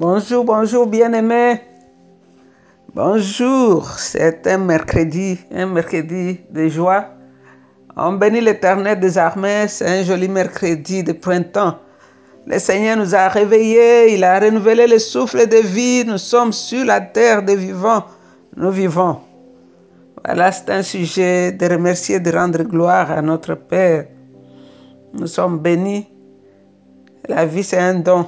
Bonjour, bonjour bien-aimés. Bonjour, c'est un mercredi, un mercredi de joie. On bénit l'éternel des armées, c'est un joli mercredi de printemps. Le Seigneur nous a réveillés, il a renouvelé le souffle de vie, nous sommes sur la terre des vivants, nous vivons. Voilà, c'est un sujet de remercier, de rendre gloire à notre Père. Nous sommes bénis. La vie, c'est un don.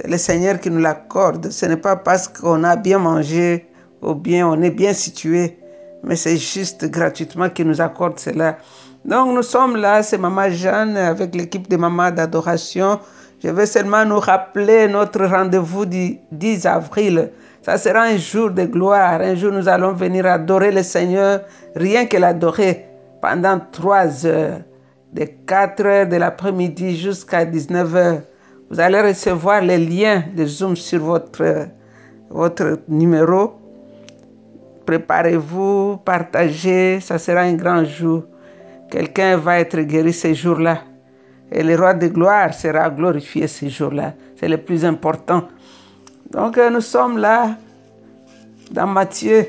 C'est le Seigneur qui nous l'accorde. Ce n'est pas parce qu'on a bien mangé ou bien on est bien situé, mais c'est juste gratuitement qu'il nous accorde cela. Donc nous sommes là, c'est Maman Jeanne avec l'équipe de Maman d'adoration. Je veux seulement nous rappeler notre rendez-vous du 10 avril. Ça sera un jour de gloire. Un jour, nous allons venir adorer le Seigneur, rien que l'adorer, pendant trois heures, de 4 heures de l'après-midi jusqu'à 19 heures. Vous allez recevoir les liens de Zoom sur votre, numéro. Préparez-vous, partagez, ça sera un grand jour. Quelqu'un va être guéri ce jour-là. Et le roi de gloire sera glorifié ce jour-là. C'est le plus important. Donc nous sommes là dans Matthieu.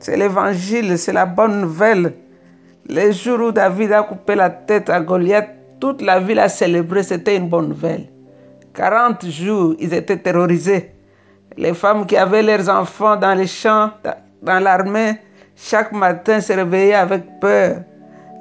C'est l'évangile, c'est la bonne nouvelle. Le jour où David a coupé la tête à Goliath, toute la ville a célébré, c'était une bonne nouvelle. 40 jours, ils étaient terrorisés. Les femmes qui avaient leurs enfants dans les champs, dans l'armée, chaque matin se réveillaient avec peur.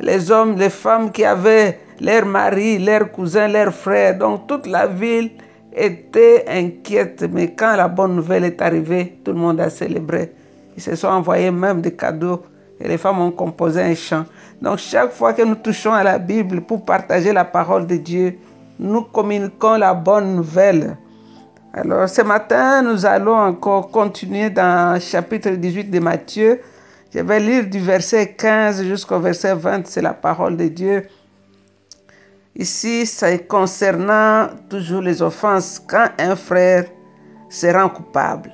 Les hommes, les femmes qui avaient leurs maris, leurs cousins, leurs frères, donc toute la ville était inquiète. Mais quand la bonne nouvelle est arrivée, tout le monde a célébré. Ils se sont envoyés même des cadeaux et les femmes ont composé un chant. Donc chaque fois que nous touchons à la Bible pour partager la parole de Dieu, nous communiquons la bonne nouvelle. Alors ce matin, nous allons encore continuer dans le chapitre 18 de Matthieu. Je vais lire du verset 15 jusqu'au verset 20, c'est la parole de Dieu. Ici, c'est concernant toujours les offenses quand un frère se rend coupable.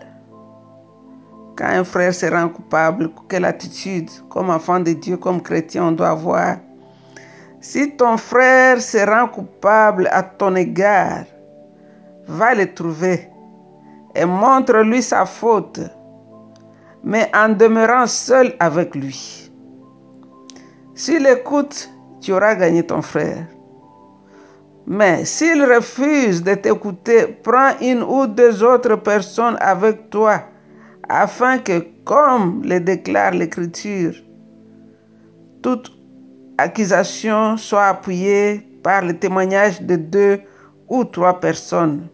Quand un frère se rend coupable, quelle attitude, comme enfant de Dieu, comme chrétien, on doit avoir si ton frère se rend coupable à ton égard, va le trouver et montre-lui sa faute, mais en demeurant seul avec lui. S'il écoute, tu auras gagné ton frère. Mais s'il refuse de t'écouter, prends une ou deux autres personnes avec toi, afin que, comme le déclare l'Écriture, toute accusation soit appuyée par le témoignage de deux ou trois personnes.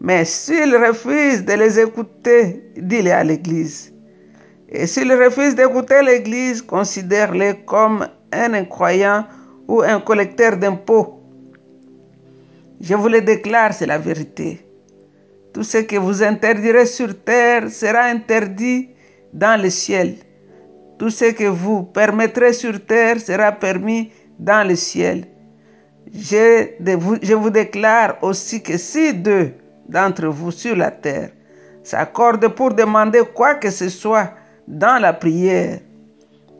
Mais s'il refuse de les écouter, dis-le à l'Église. Et s'il refuse d'écouter l'Église, considère-le comme un incroyant ou un collecteur d'impôts. Je vous le déclare, c'est la vérité. Tout ce que vous interdirez sur terre sera interdit dans le ciel. Tout ce que vous permettrez sur terre sera permis dans le ciel. Je, vous déclare aussi que si deux d'entre vous sur la terre s'accordent pour demander quoi que ce soit dans la prière,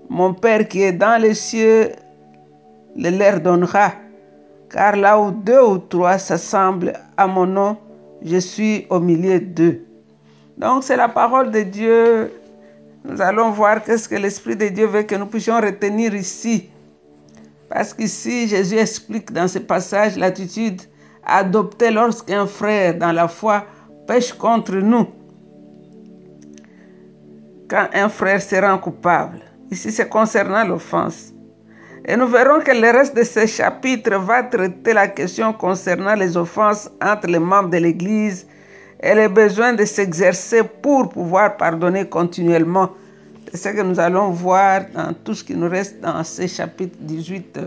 mon Père qui est dans les cieux le leur donnera. Car là où deux ou trois s'assemblent à mon nom, je suis au milieu d'eux. Donc c'est la parole de Dieu nous allons voir qu'est-ce que l'Esprit de Dieu veut que nous puissions retenir ici. Parce qu'ici, Jésus explique dans ce passage l'attitude adoptée lorsqu'un frère dans la foi pêche contre nous. Quand un frère se rend coupable. Ici, c'est concernant l'offense. Et nous verrons que le reste de ce chapitre va traiter la question concernant les offenses entre les membres de l'Église et le besoin de s'exercer pour pouvoir pardonner continuellement. C'est ce que nous allons voir dans tout ce qui nous reste dans ce chapitre 18.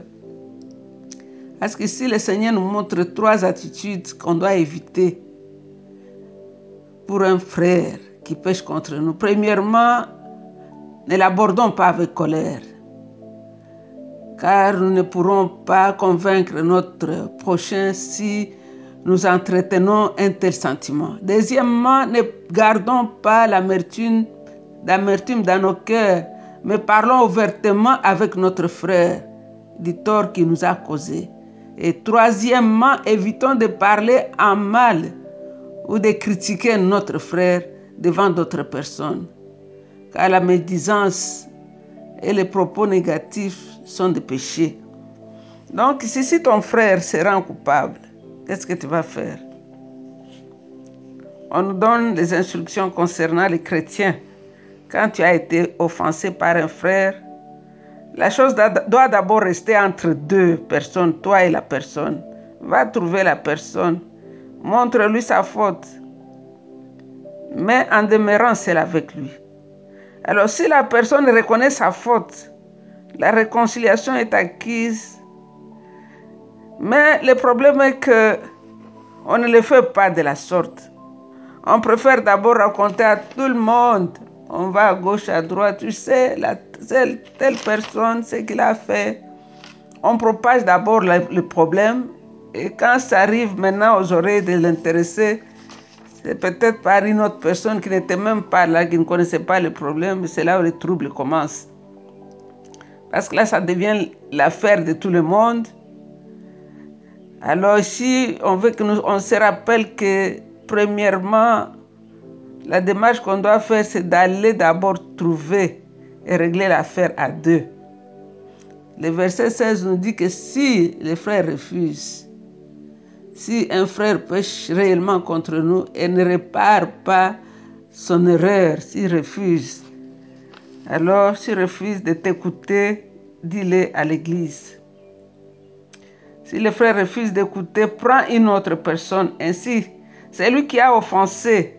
Parce qu'ici, le Seigneur nous montre trois attitudes qu'on doit éviter pour un frère qui pêche contre nous. Premièrement, ne l'abordons pas avec colère, car nous ne pourrons pas convaincre notre prochain si nous entretenons un tel sentiment. Deuxièmement, ne gardons pas l'amertume, dans nos cœurs, mais parlons ouvertement avec notre frère du tort qui nous a causé. Et troisièmement, évitons de parler en mal ou de critiquer notre frère devant d'autres personnes. Car la médisance et les propos négatifs sont des péchés. Donc, si ton frère se rend coupable, qu'est-ce que tu vas faire? On nous donne des instructions concernant les chrétiens. Quand tu as été offensé par un frère, la chose doit d'abord rester entre deux personnes, toi et la personne. Va trouver la personne, montre-lui sa faute, mais en demeurant seul avec lui. Alors si la personne reconnaît sa faute, la réconciliation est acquise. Mais le problème est que on ne le fait pas de la sorte. On préfère d'abord raconter à tout le monde. On va à gauche, à droite. Tu sais, la, telle, personne, ce qu'il a fait. On propage d'abord le problème. Et quand ça arrive maintenant aux oreilles de l'intéressé, c'est peut-être par une autre personne qui n'était même pas là, qui ne connaissait pas le problème. C'est là où les troubles commencent. Parce que là, ça devient l'affaire de tout le monde. Alors ici, on veut que nous, on se rappelle que premièrement, la démarche qu'on doit faire, c'est d'aller d'abord trouver et régler l'affaire à deux. Le verset 16 nous dit que si les frères refusent, si un frère pêche réellement contre nous et ne répare pas son erreur, s'il refuse, alors s'il refuse de t'écouter, dis-le à l'église. Si le frère refuse d'écouter, prends une autre personne. Ainsi, celui qui a offensé,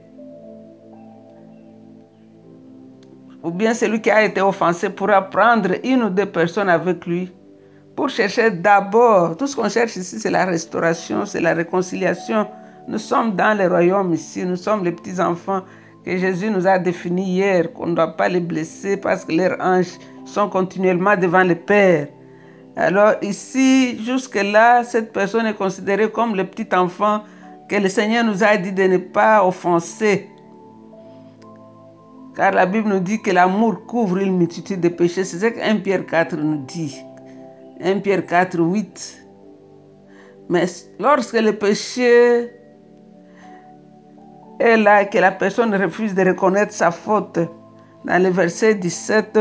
ou bien celui qui a été offensé pourra prendre une ou deux personnes avec lui pour chercher d'abord, tout ce qu'on cherche ici, c'est la restauration, c'est la réconciliation. Nous sommes dans le royaume ici, nous sommes les petits-enfants que Jésus nous a définis hier, qu'on ne doit pas les blesser parce que leurs anges sont continuellement devant le Père. Alors ici, jusque-là, cette personne est considérée comme le petit enfant que le Seigneur nous a dit de ne pas offenser. Car la Bible nous dit que l'amour couvre une multitude de péchés. C'est ce que 1 Pierre 4 nous dit. 1 Pierre 4, 8. Mais lorsque le péché est là, que la personne refuse de reconnaître sa faute, dans le verset 17,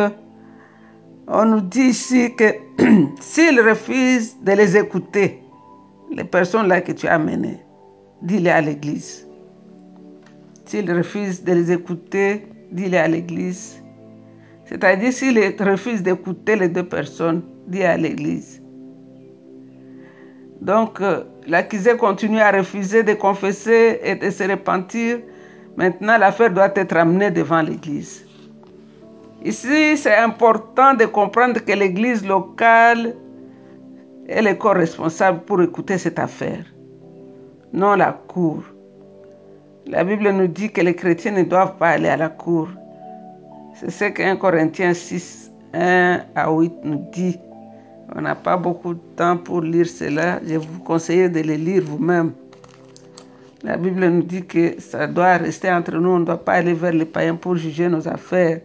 on nous dit ici que s'il refuse de les écouter, les personnes là que tu as amenées, dis-les à l'église. S'il refuse de les écouter, dis-les à l'église. C'est-à-dire s'il refuse d'écouter les deux personnes, dit à l'Église. Donc, euh, l'accusé continue à refuser de confesser et de se repentir. Maintenant, l'affaire doit être amenée devant l'Église. Ici, c'est important de comprendre que l'Église locale est le corps responsable pour écouter cette affaire, non la cour. La Bible nous dit que les chrétiens ne doivent pas aller à la cour. C'est ce qu'un Corinthiens 6, 1 à 8 nous dit. On n'a pas beaucoup de temps pour lire cela. Je vous conseille de le lire vous-même. La Bible nous dit que ça doit rester entre nous. On ne doit pas aller vers les païens pour juger nos affaires.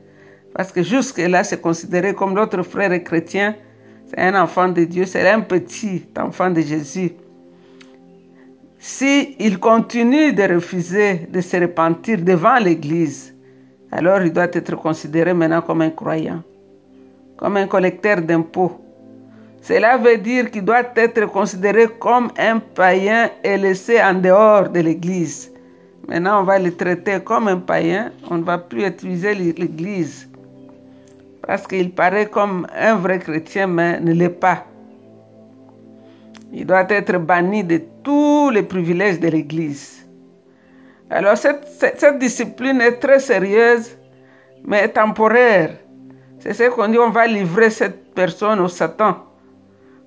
Parce que jusque-là, c'est considéré comme l'autre frère chrétien. C'est un enfant de Dieu. C'est un petit enfant de Jésus. Si il continue de refuser de se repentir devant l'Église, alors il doit être considéré maintenant comme un croyant, comme un collecteur d'impôts cela veut dire qu'il doit être considéré comme un païen et laissé en dehors de l'Église. Maintenant, on va le traiter comme un païen. On ne va plus utiliser l'Église. Parce qu'il paraît comme un vrai chrétien, mais ne l'est pas. Il doit être banni de tous les privilèges de l'Église. Alors cette, discipline est très sérieuse, mais temporaire. C'est ce qu'on dit, on va livrer cette personne au Satan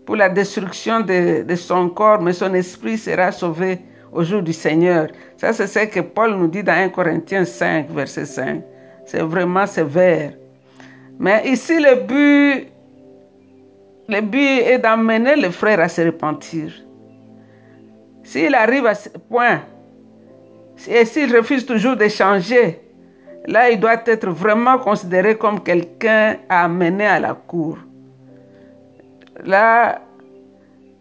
pour la destruction de, son corps, mais son esprit sera sauvé au jour du Seigneur. Ça, c'est ce que Paul nous dit dans 1 Corinthiens 5, verset 5. C'est vraiment sévère. Mais ici, le but, le but est d'amener le frère à se repentir. S'il arrive à ce point, et s'il refuse toujours de changer, là, il doit être vraiment considéré comme quelqu'un à amener à la cour. Là,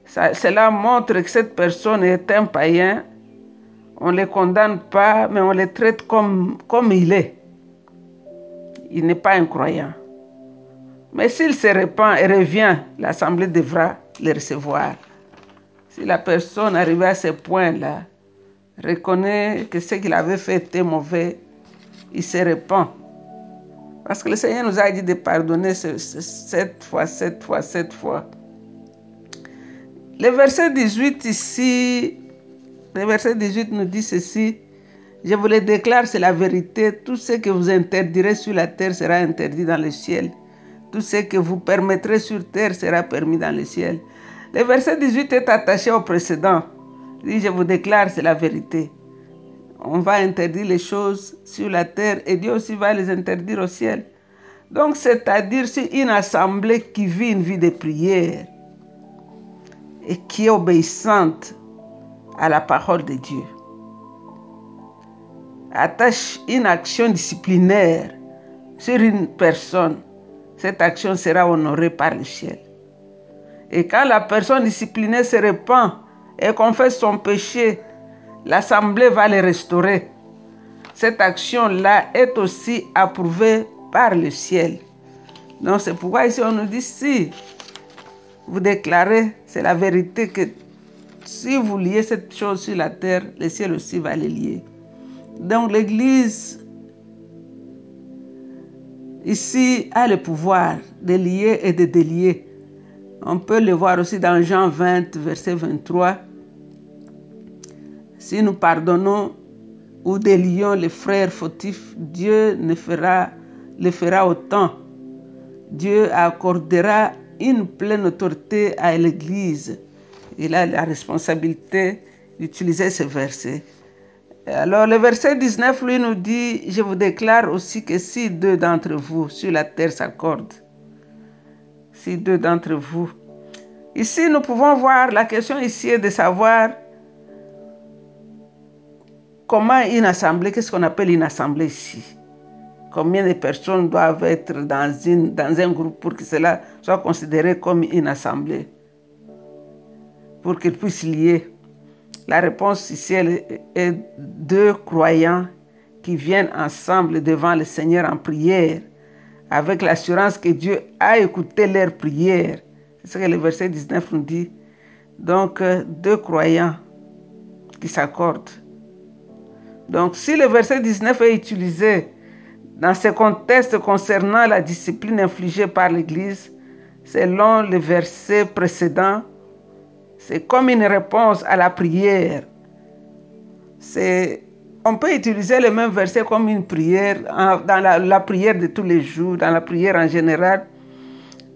cela montre que cette personne est un païen On ne les condamne pas, mais on les traite comme, comme il est. Il n'est pas un croyant. Mais s'il se répand et revient, l'Assemblée devra le recevoir. Si la personne arrivée à ce point-là reconnaît que ce qu'il avait fait était mauvais, il se répand. Parce que le Seigneur nous a dit de pardonner sept fois, sept fois, sept fois. Le verset 18 ici, le verset 18 nous dit ceci. Je vous le déclare, c'est la vérité. Tout ce que vous interdirez sur la terre sera interdit dans le ciel. Tout ce que vous permettrez sur terre sera permis dans le ciel. Le verset 18 est attaché au précédent. Je vous déclare, c'est la vérité. On va interdire les choses sur la terre et Dieu aussi va les interdire au ciel. Donc, c'est-à-dire, c'est une assemblée qui vit une vie de prière et qui est obéissante à la parole de Dieu. Attache une action disciplinaire sur une personne, cette action sera honorée par le ciel. Et quand la personne disciplinée se répand et confesse son péché, l'Assemblée va le restaurer. Cette action-là est aussi approuvée par le ciel. Donc c'est pourquoi ici on nous dit si vous déclarez, c'est la vérité que si vous liez cette chose sur la terre, le ciel aussi va les lier. Donc l'Église ici a le pouvoir de lier et de délier. On peut le voir aussi dans Jean 20, verset 23. Si nous pardonnons ou délions les frères fautifs, Dieu ne fera, le fera autant. Dieu accordera une pleine autorité à l'Église. Il a la responsabilité d'utiliser ce verset. Alors le verset 19, lui, nous dit, je vous déclare aussi que si deux d'entre vous sur la terre s'accordent, si deux d'entre vous. Ici, nous pouvons voir, la question ici est de savoir comment une assemblée, qu'est-ce qu'on appelle une assemblée ici? Combien de personnes doivent être dans, une, dans un groupe pour que cela soit considéré comme une assemblée? Pour qu'ils puissent lier. La réponse ici est deux croyants qui viennent ensemble devant le Seigneur en prière avec l'assurance que Dieu a écouté leurs prières. C'est ce que le verset 19 nous dit. Donc, euh, deux croyants qui s'accordent. Donc, si le verset 19 est utilisé dans ce contexte concernant la discipline infligée par l'Église, selon le verset précédent, c'est comme une réponse à la prière. C'est on peut utiliser le même verset comme une prière, dans la, prière de tous les jours, dans la prière en général.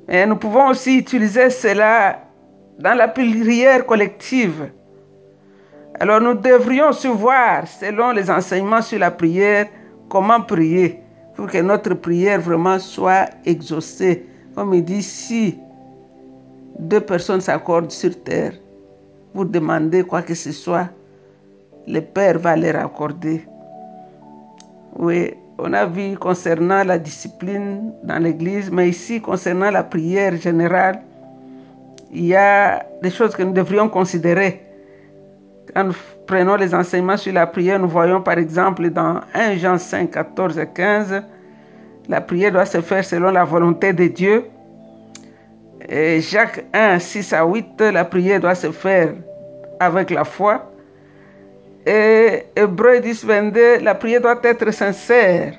Et nous pouvons aussi utiliser cela dans la prière collective. Alors nous devrions voir, selon les enseignements sur la prière, comment prier pour que notre prière vraiment soit exaucée. Comme il dit, si deux personnes s'accordent sur terre pour demander quoi que ce soit, le Père va leur accorder. Oui, on a vu concernant la discipline dans l'Église, mais ici, concernant la prière générale, il y a des choses que nous devrions considérer. Quand nous prenons les enseignements sur la prière, nous voyons par exemple dans 1 Jean 5, 14 et 15, la prière doit se faire selon la volonté de Dieu. Jacques 1, 6 à 8, la prière doit se faire avec la foi. Et Hébreu 10, 22, la prière doit être sincère.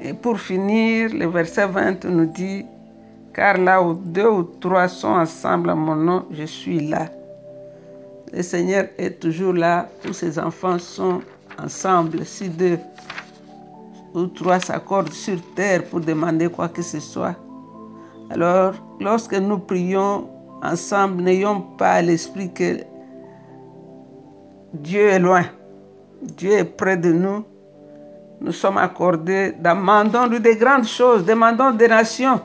Et pour finir, le verset 20 nous dit, car là où deux ou trois sont ensemble à mon nom, je suis là. Le Seigneur est toujours là, tous ses enfants sont ensemble. Si deux ou trois s'accordent sur terre pour demander quoi que ce soit. Alors, lorsque nous prions ensemble, n'ayons pas l'esprit que Dieu est loin. Dieu est près de nous. Nous sommes accordés. Demandons-lui des grandes choses. Demandons des nations.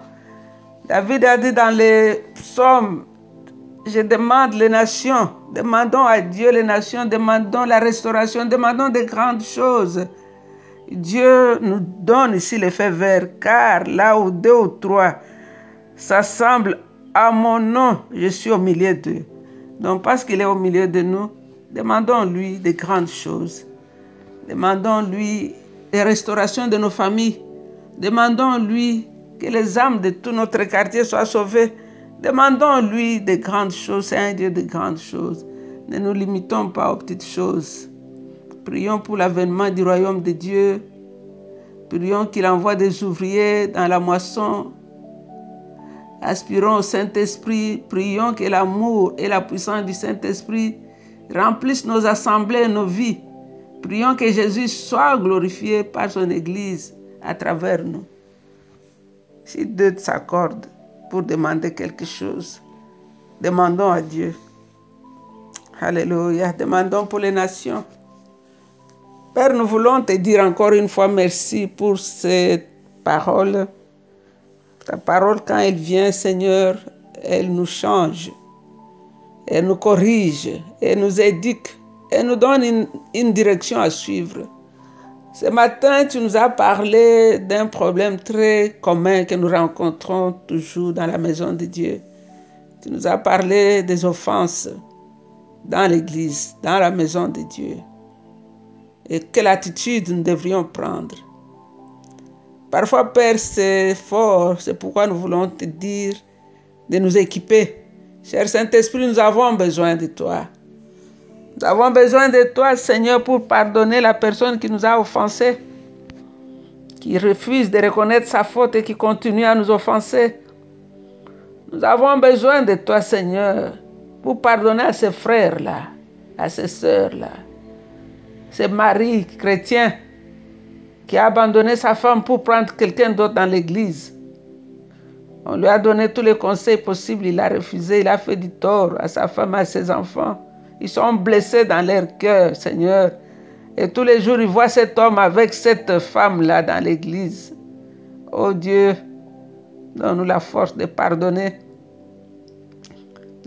David a dit dans les psaumes, je demande les nations. Demandons à Dieu les nations. Demandons la restauration. Demandons des grandes choses. Dieu nous donne ici le fait vert, car là où deux ou trois s'assemblent à mon nom, je suis au milieu d'eux. Donc parce qu'il est au milieu de nous, Demandons-lui des grandes choses. Demandons-lui des restaurations de nos familles. Demandons-lui que les âmes de tout notre quartier soient sauvées. Demandons-lui des grandes choses. C'est un Dieu de grandes choses. Ne nous limitons pas aux petites choses. Prions pour l'avènement du royaume de Dieu. Prions qu'il envoie des ouvriers dans la moisson. Aspirons au Saint-Esprit. Prions que l'amour et la puissance du Saint-Esprit remplissent nos assemblées et nos vies. Prions que Jésus soit glorifié par son Église à travers nous. Si deux s'accordent pour demander quelque chose, demandons à Dieu. Alléluia. Demandons pour les nations. Père, nous voulons te dire encore une fois merci pour cette parole. Ta parole, quand elle vient, Seigneur, elle nous change, elle nous corrige, elle nous éduque, elle nous donne une, une direction à suivre. Ce matin, tu nous as parlé d'un problème très commun que nous rencontrons toujours dans la maison de Dieu. Tu nous as parlé des offenses dans l'Église, dans la maison de Dieu. Et quelle attitude nous devrions prendre. Parfois, Père, c'est fort, c'est pourquoi nous voulons te dire de nous équiper. Cher Saint-Esprit, nous avons besoin de toi. Nous avons besoin de toi, Seigneur, pour pardonner la personne qui nous a offensés, qui refuse de reconnaître sa faute et qui continue à nous offenser. Nous avons besoin de toi, Seigneur, pour pardonner à ces frères-là, à ces sœurs-là, ces maris chrétiens qui a abandonné sa femme pour prendre quelqu'un d'autre dans l'église. On lui a donné tous les conseils possibles, il a refusé, il a fait du tort à sa femme, à ses enfants. Ils sont blessés dans leur cœur, Seigneur. Et tous les jours, ils voient cet homme avec cette femme-là dans l'église. Oh Dieu, donne-nous la force de pardonner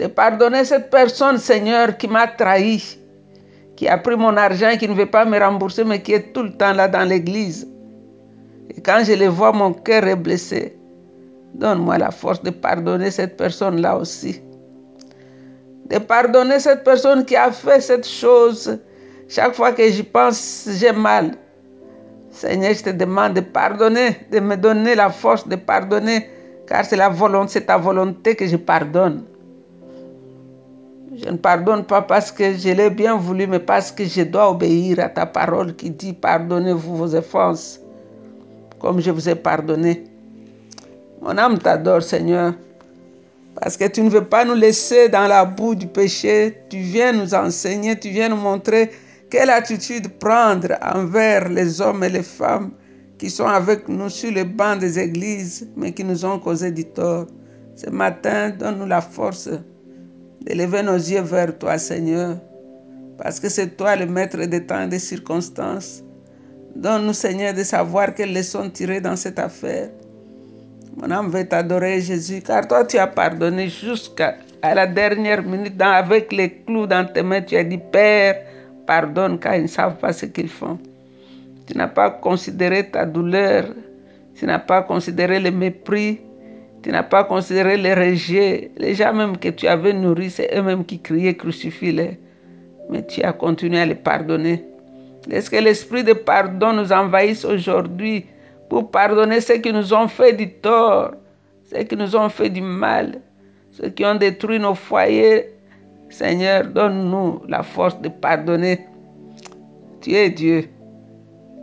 de pardonner cette personne, Seigneur, qui m'a trahi, qui a pris mon argent, qui ne veut pas me rembourser, mais qui est tout le temps là dans l'église. Et quand je les vois, mon cœur est blessé. Donne-moi la force de pardonner cette personne-là aussi. De pardonner cette personne qui a fait cette chose. Chaque fois que j'y pense, j'ai mal. Seigneur, je te demande de pardonner, de me donner la force de pardonner, car c'est la volonté, c'est ta volonté que je pardonne. Je ne pardonne pas parce que je l'ai bien voulu, mais parce que je dois obéir à ta parole qui dit pardonnez-vous vos offenses, comme je vous ai pardonné. Mon âme t'adore, Seigneur, parce que tu ne veux pas nous laisser dans la boue du péché. Tu viens nous enseigner, tu viens nous montrer quelle attitude prendre envers les hommes et les femmes qui sont avec nous sur les bancs des églises, mais qui nous ont causé du tort. Ce matin, donne-nous la force d'élever nos yeux vers toi, Seigneur, parce que c'est toi le maître des temps et des circonstances. Donne-nous, Seigneur, de savoir quelles leçons tirer dans cette affaire. Mon âme veut t'adorer, Jésus, car toi, tu as pardonné jusqu'à la dernière minute, avec les clous dans tes mains. Tu as dit, Père, pardonne, car ils ne savent pas ce qu'ils font. Tu n'as pas considéré ta douleur, tu n'as pas considéré le mépris, tu n'as pas considéré les rejets. Les gens même que tu avais nourris, c'est eux-mêmes qui criaient crucifie-les. Mais tu as continué à les pardonner. Laisse que l'esprit de pardon nous envahisse aujourd'hui pour pardonner ceux qui nous ont fait du tort, ceux qui nous ont fait du mal, ceux qui ont détruit nos foyers? Seigneur, donne-nous la force de pardonner. Tu es Dieu.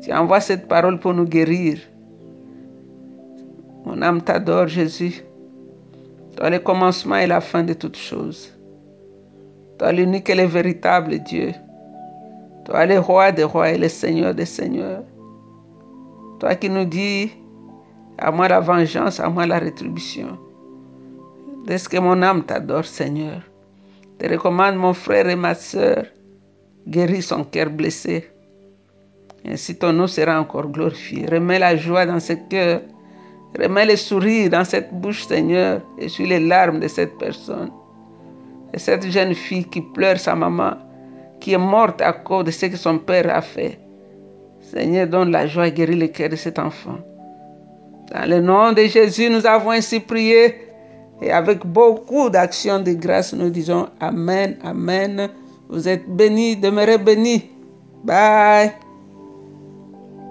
Tu envoies cette parole pour nous guérir. Mon âme t'adore, Jésus. Toi, le commencement et la fin de toutes choses. Toi, l'unique et le véritable Dieu. Toi, le roi des rois et le seigneur des seigneurs. Toi qui nous dis, à moi la vengeance, à moi la rétribution. Est-ce que mon âme t'adore, Seigneur. Te recommande mon frère et ma sœur. Guéris son cœur blessé. Ainsi ton nom sera encore glorifié. Remets la joie dans ce cœur Remets le sourire dans cette bouche, Seigneur, et sur les larmes de cette personne. Et cette jeune fille qui pleure sa maman, qui est morte à cause de ce que son père a fait. Seigneur, donne la joie et guéris le cœur de cet enfant. Dans le nom de Jésus, nous avons ainsi prié. Et avec beaucoup d'actions de grâce, nous disons Amen, Amen. Vous êtes bénis, demeurez bénis. Bye.